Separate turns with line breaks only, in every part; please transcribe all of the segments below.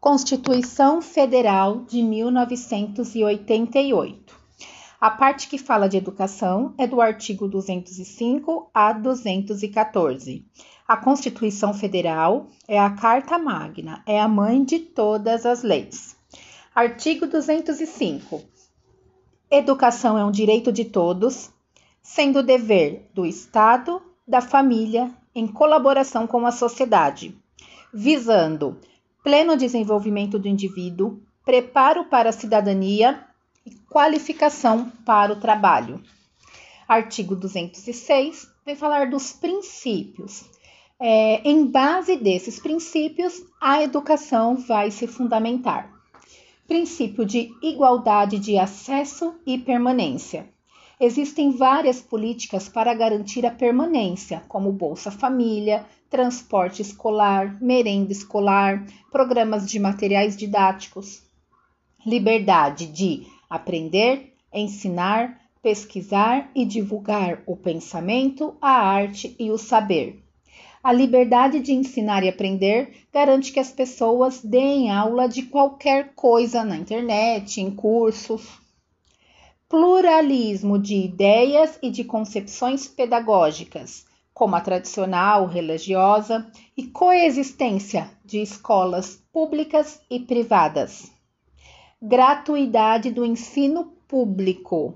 Constituição Federal de 1988. A parte que fala de educação é do artigo 205 a 214. A Constituição Federal é a Carta Magna, é a mãe de todas as leis. Artigo 205. Educação é um direito de todos, sendo dever do Estado, da família, em colaboração com a sociedade, visando pleno desenvolvimento do indivíduo, preparo para a cidadania e qualificação para o trabalho. Artigo 206 vem falar dos princípios. É, em base desses princípios, a educação vai se fundamentar. Princípio de igualdade de acesso e permanência. Existem várias políticas para garantir a permanência, como Bolsa Família, transporte escolar, merenda escolar, programas de materiais didáticos, liberdade de aprender, ensinar, pesquisar e divulgar o pensamento, a arte e o saber. A liberdade de ensinar e aprender garante que as pessoas deem aula de qualquer coisa na internet, em cursos. Pluralismo de ideias e de concepções pedagógicas como a tradicional, religiosa, e coexistência de escolas públicas e privadas. Gratuidade do ensino público.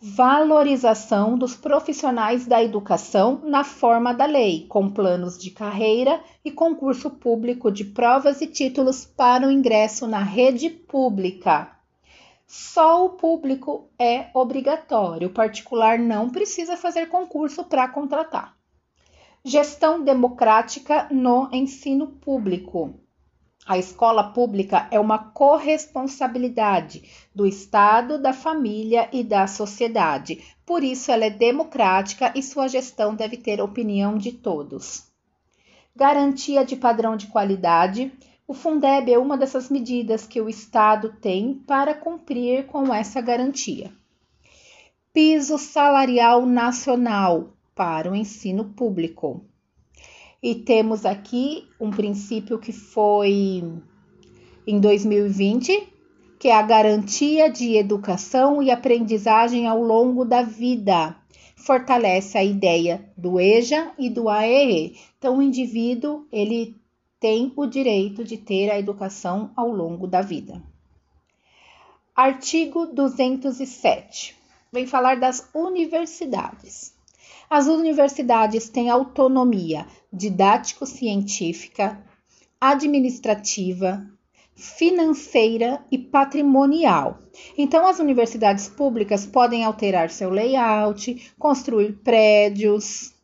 Valorização dos profissionais da educação na forma da lei, com planos de carreira e concurso público de provas e títulos para o ingresso na rede pública só o público é obrigatório, o particular não precisa fazer concurso para contratar. Gestão democrática no ensino público. A escola pública é uma corresponsabilidade do Estado, da família e da sociedade. Por isso, ela é democrática e sua gestão deve ter opinião de todos. Garantia de padrão de qualidade o Fundeb é uma dessas medidas que o Estado tem para cumprir com essa garantia. Piso salarial nacional para o ensino público. E temos aqui um princípio que foi em 2020, que é a garantia de educação e aprendizagem ao longo da vida. Fortalece a ideia do EJA e do AEE. Então, o indivíduo ele tem o direito de ter a educação ao longo da vida. Artigo 207 vem falar das universidades. As universidades têm autonomia didático-científica, administrativa, financeira e patrimonial. Então, as universidades públicas podem alterar seu layout, construir prédios,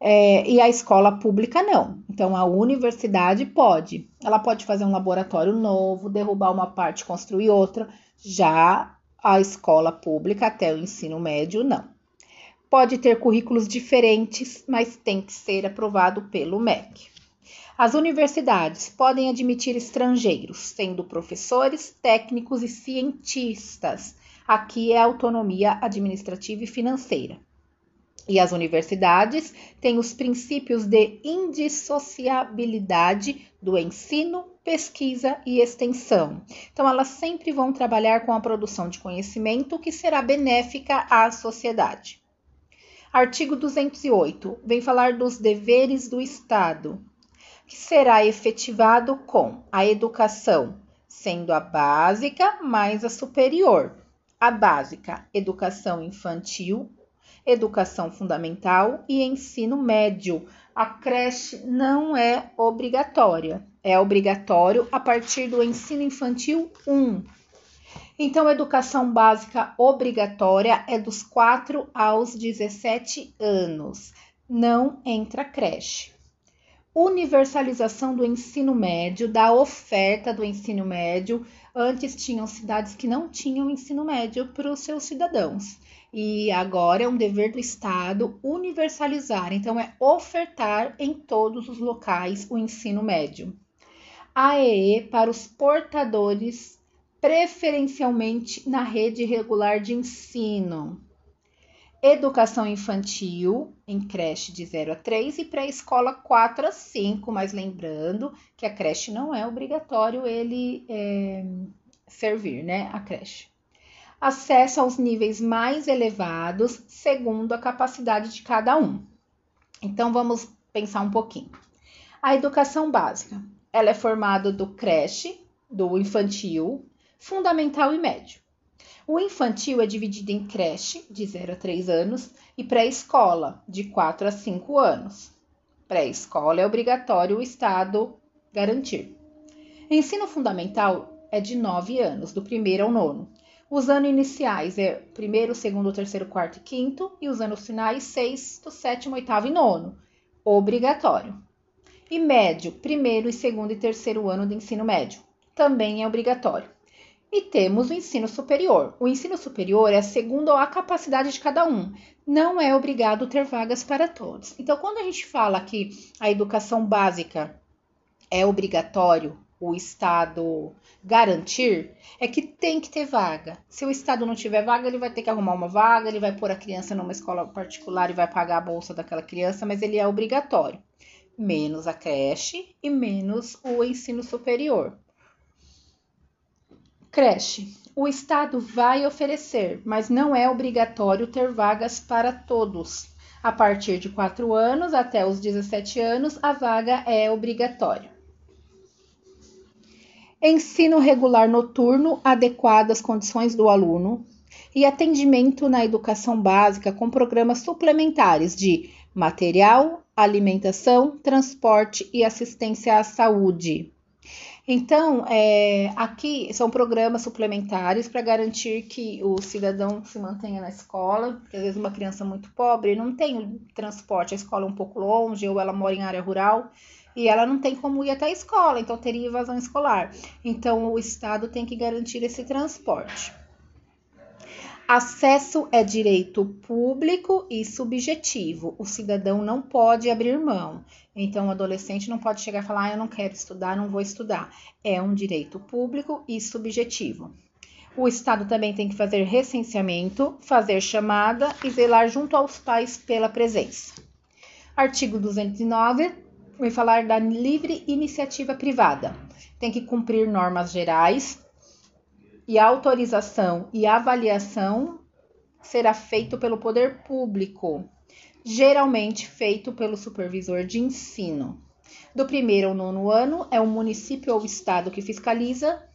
é, e a escola pública não. Então a universidade pode. Ela pode fazer um laboratório novo, derrubar uma parte, construir outra. Já a escola pública até o ensino médio não. Pode ter currículos diferentes, mas tem que ser aprovado pelo MEC. As universidades podem admitir estrangeiros, sendo professores, técnicos e cientistas. Aqui é autonomia administrativa e financeira. E as universidades têm os princípios de indissociabilidade do ensino, pesquisa e extensão. Então, elas sempre vão trabalhar com a produção de conhecimento que será benéfica à sociedade. Artigo 208 vem falar dos deveres do Estado, que será efetivado com a educação, sendo a básica mais a superior. A básica, educação infantil, educação fundamental e ensino médio. A creche não é obrigatória, é obrigatório a partir do ensino infantil 1. Então, educação básica obrigatória é dos 4 aos 17 anos. Não entra creche. Universalização do ensino médio, da oferta do ensino médio. Antes tinham cidades que não tinham ensino médio para os seus cidadãos e agora é um dever do Estado universalizar, então é ofertar em todos os locais o ensino médio. AEE para os portadores, preferencialmente na rede regular de ensino. Educação infantil em creche de 0 a 3 e pré-escola 4 a 5, mas lembrando que a creche não é obrigatório ele é, servir, né? A creche. Acesso aos níveis mais elevados segundo a capacidade de cada um. Então vamos pensar um pouquinho. A educação básica, ela é formada do creche, do infantil, fundamental e médio. O infantil é dividido em creche, de 0 a 3 anos, e pré-escola, de 4 a 5 anos. Pré-escola é obrigatório o Estado garantir. Ensino fundamental é de 9 anos, do primeiro ao nono. Os anos iniciais é primeiro, segundo, terceiro, quarto e quinto, e os anos finais, sexto, sétimo, oitavo e nono. Obrigatório. E médio, primeiro segundo e terceiro ano do ensino médio. Também é obrigatório. E temos o ensino superior. O ensino superior é segundo a capacidade de cada um. Não é obrigado ter vagas para todos. Então, quando a gente fala que a educação básica é obrigatório o Estado garantir, é que tem que ter vaga. Se o Estado não tiver vaga, ele vai ter que arrumar uma vaga, ele vai pôr a criança numa escola particular e vai pagar a bolsa daquela criança, mas ele é obrigatório. Menos a creche e menos o ensino superior. Creche. O Estado vai oferecer, mas não é obrigatório ter vagas para todos. A partir de 4 anos até os 17 anos, a vaga é obrigatória. Ensino regular noturno adequado às condições do aluno e atendimento na educação básica com programas suplementares de material, alimentação, transporte e assistência à saúde. Então, é, aqui são programas suplementares para garantir que o cidadão se mantenha na escola, porque às vezes uma criança muito pobre não tem transporte, a escola é um pouco longe, ou ela mora em área rural, e ela não tem como ir até a escola, então teria evasão escolar. Então, o Estado tem que garantir esse transporte. Acesso é direito público e subjetivo. O cidadão não pode abrir mão. Então, o adolescente não pode chegar e falar: ah, eu não quero estudar, não vou estudar. É um direito público e subjetivo. O Estado também tem que fazer recenseamento, fazer chamada e zelar junto aos pais pela presença. Artigo 209 vai falar da livre iniciativa privada. Tem que cumprir normas gerais, e a autorização e avaliação será feito pelo poder público, geralmente feito pelo supervisor de ensino. Do primeiro ao nono ano é o município ou estado que fiscaliza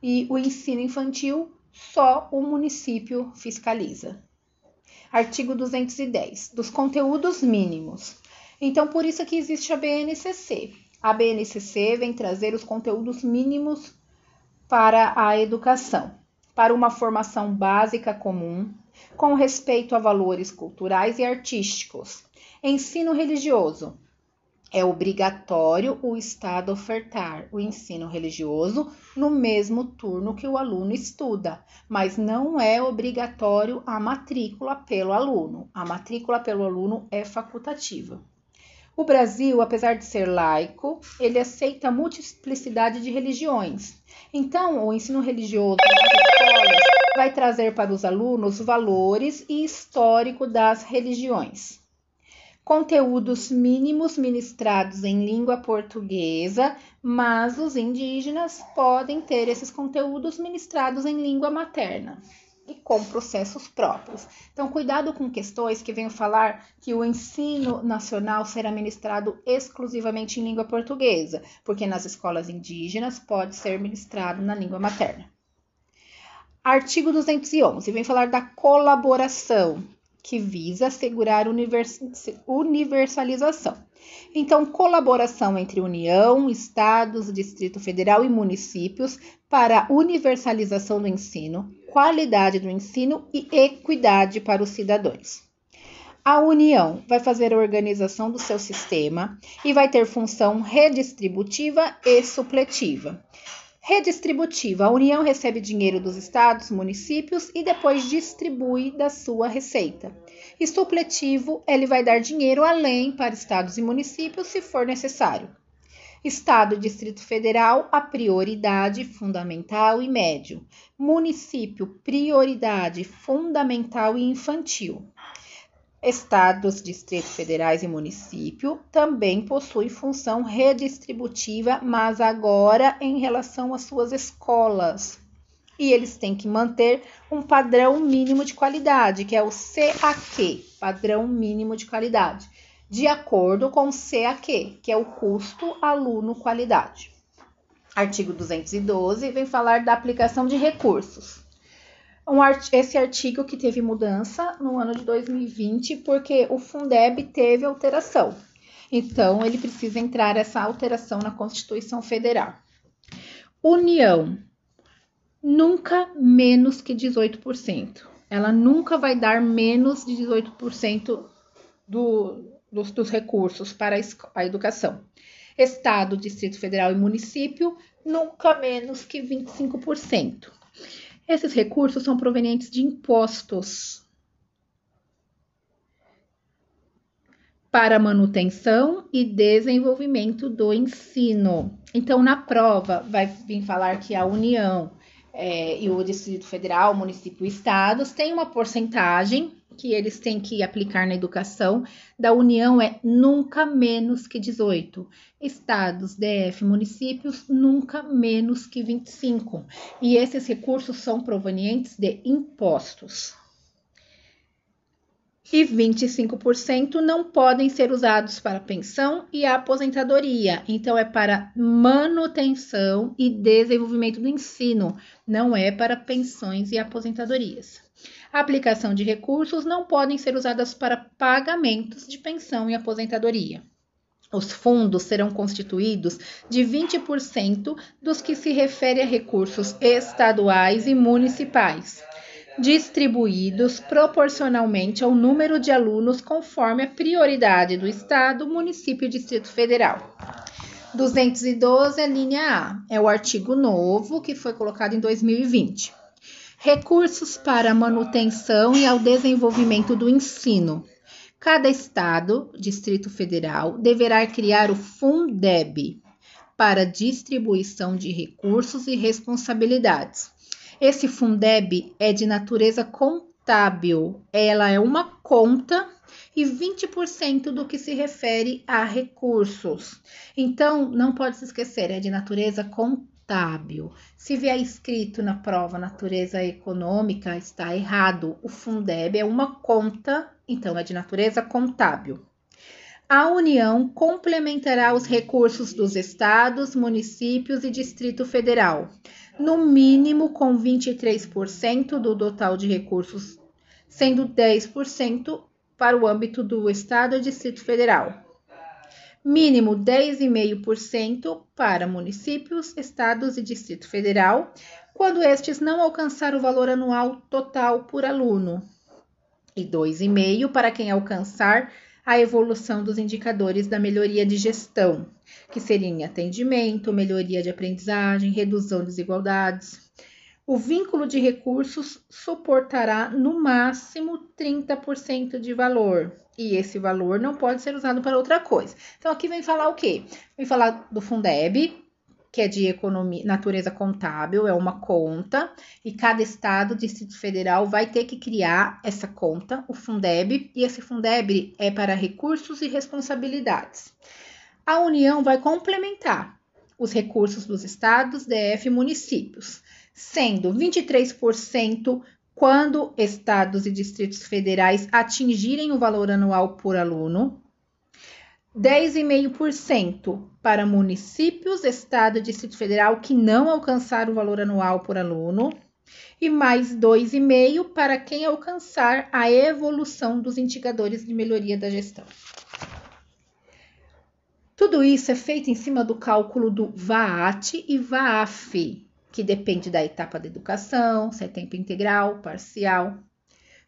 e o ensino infantil só o município fiscaliza. Artigo 210 dos conteúdos mínimos. Então, por isso que existe a BNCC. A BNCC vem trazer os conteúdos mínimos para a educação, para uma formação básica comum, com respeito a valores culturais e artísticos. Ensino religioso. É obrigatório o Estado ofertar o ensino religioso no mesmo turno que o aluno estuda, mas não é obrigatório a matrícula pelo aluno. A matrícula pelo aluno é facultativa. O Brasil, apesar de ser laico, ele aceita a multiplicidade de religiões. Então, o ensino religioso nas escolas vai trazer para os alunos valores e histórico das religiões. Conteúdos mínimos ministrados em língua portuguesa, mas os indígenas podem ter esses conteúdos ministrados em língua materna e com processos próprios. Então, cuidado com questões que venham falar que o ensino nacional será ministrado exclusivamente em língua portuguesa, porque nas escolas indígenas pode ser ministrado na língua materna. Artigo 211 vem falar da colaboração, que visa assegurar universalização. Então, colaboração entre União, Estados, Distrito Federal e municípios para universalização do ensino, qualidade do ensino e equidade para os cidadãos. A União vai fazer a organização do seu sistema e vai ter função redistributiva e supletiva. Redistributiva: a União recebe dinheiro dos estados, municípios e depois distribui da sua receita. E supletivo: ele vai dar dinheiro além para estados e municípios se for necessário. Estado e Distrito Federal, a prioridade fundamental e médio. Município, prioridade fundamental e infantil. Estados, distritos federais e município também possuem função redistributiva, mas agora em relação às suas escolas. E eles têm que manter um padrão mínimo de qualidade, que é o CAQ, padrão mínimo de qualidade, de acordo com o CAQ, que é o custo aluno qualidade. Artigo 212 vem falar da aplicação de recursos um art esse artigo que teve mudança no ano de 2020, porque o Fundeb teve alteração. Então, ele precisa entrar essa alteração na Constituição Federal. União, nunca menos que 18%. Ela nunca vai dar menos de 18% do, dos, dos recursos para a, a educação. Estado, Distrito Federal e município, nunca menos que 25%. Esses recursos são provenientes de impostos para manutenção e desenvolvimento do ensino. Então, na prova, vai vir falar que a União é, e o Distrito Federal, município e estados têm uma porcentagem que eles têm que aplicar na educação da União é nunca menos que 18. Estados, DF, municípios, nunca menos que 25. E esses recursos são provenientes de impostos. E 25% não podem ser usados para pensão e aposentadoria. Então, é para manutenção e desenvolvimento do ensino, não é para pensões e aposentadorias. Aplicação de recursos não podem ser usadas para pagamentos de pensão e aposentadoria. Os fundos serão constituídos de 20% dos que se refere a recursos estaduais e municipais, distribuídos proporcionalmente ao número de alunos conforme a prioridade do Estado, município e Distrito Federal. 212 é linha A, é o artigo novo que foi colocado em 2020 recursos para a manutenção e ao desenvolvimento do ensino. Cada estado, Distrito Federal, deverá criar o Fundeb para distribuição de recursos e responsabilidades. Esse Fundeb é de natureza contábil, ela é uma conta e 20% do que se refere a recursos. Então, não pode se esquecer, é de natureza contábil. Se vier escrito na prova natureza econômica, está errado. O Fundeb é uma conta, então é de natureza contábil. A União complementará os recursos dos estados, municípios e Distrito Federal, no mínimo com 23% do total de recursos, sendo 10% para o âmbito do estado e Distrito Federal. Mínimo 10,5% para municípios, estados e Distrito Federal, quando estes não alcançar o valor anual total por aluno, e 2,5% para quem alcançar a evolução dos indicadores da melhoria de gestão, que seriam atendimento, melhoria de aprendizagem, redução de desigualdades. O vínculo de recursos suportará no máximo 30% de valor, e esse valor não pode ser usado para outra coisa. Então, aqui vem falar o quê? Vem falar do Fundeb, que é de economia, natureza contábil, é uma conta, e cada estado, Distrito Federal, vai ter que criar essa conta, o Fundeb, e esse Fundeb é para recursos e responsabilidades. A União vai complementar os recursos dos estados, DF e municípios, sendo 23% quando estados e distritos federais atingirem o valor anual por aluno, 10,5% para municípios, estado e distrito federal que não alcançar o valor anual por aluno, e mais 2,5% para quem alcançar a evolução dos indicadores de melhoria da gestão. Tudo isso é feito em cima do cálculo do VAAT e VAAF, que depende da etapa da educação, se é tempo integral, parcial.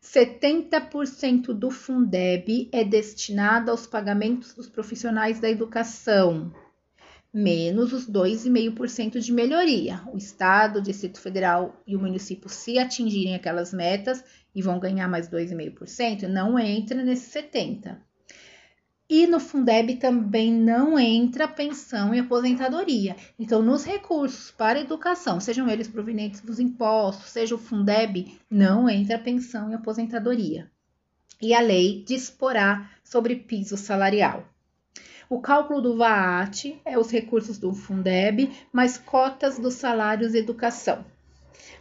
70% do Fundeb é destinado aos pagamentos dos profissionais da educação, menos os 2,5% de melhoria. O Estado, o Distrito Federal e o município, se atingirem aquelas metas e vão ganhar mais 2,5%, não entra nesse 70%. E no Fundeb também não entra pensão e aposentadoria. Então, nos recursos para educação, sejam eles provenientes dos impostos, seja o Fundeb, não entra pensão e aposentadoria. e a lei disporá sobre piso salarial. O cálculo do VAT é os recursos do Fundeb mais cotas dos salários educação.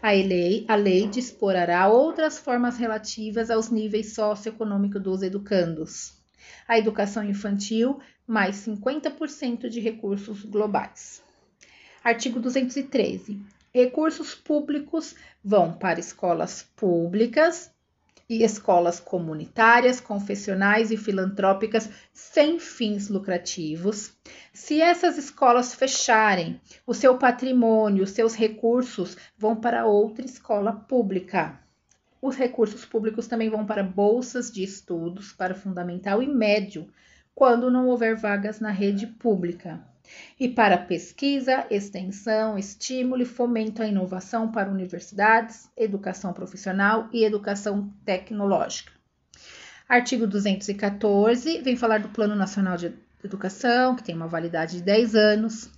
A lei, a lei disporará outras formas relativas aos níveis socioeconômicos dos educandos. A educação infantil, mais 50% de recursos globais. Artigo 213. Recursos públicos vão para escolas públicas e escolas comunitárias, confessionais e filantrópicas sem fins lucrativos. Se essas escolas fecharem, o seu patrimônio, os seus recursos vão para outra escola pública. Os recursos públicos também vão para bolsas de estudos para fundamental e médio, quando não houver vagas na rede pública e para pesquisa, extensão, estímulo e fomento à inovação para universidades, educação profissional e educação tecnológica. Artigo 214 vem falar do Plano Nacional de Educação, que tem uma validade de 10 anos.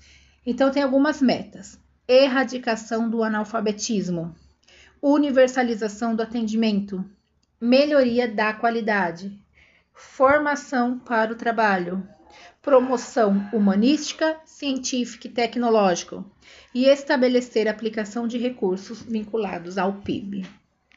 Então, tem algumas metas: erradicação do analfabetismo, universalização do atendimento, melhoria da qualidade, formação para o trabalho, promoção humanística, científica e tecnológica e estabelecer aplicação de recursos vinculados ao PIB.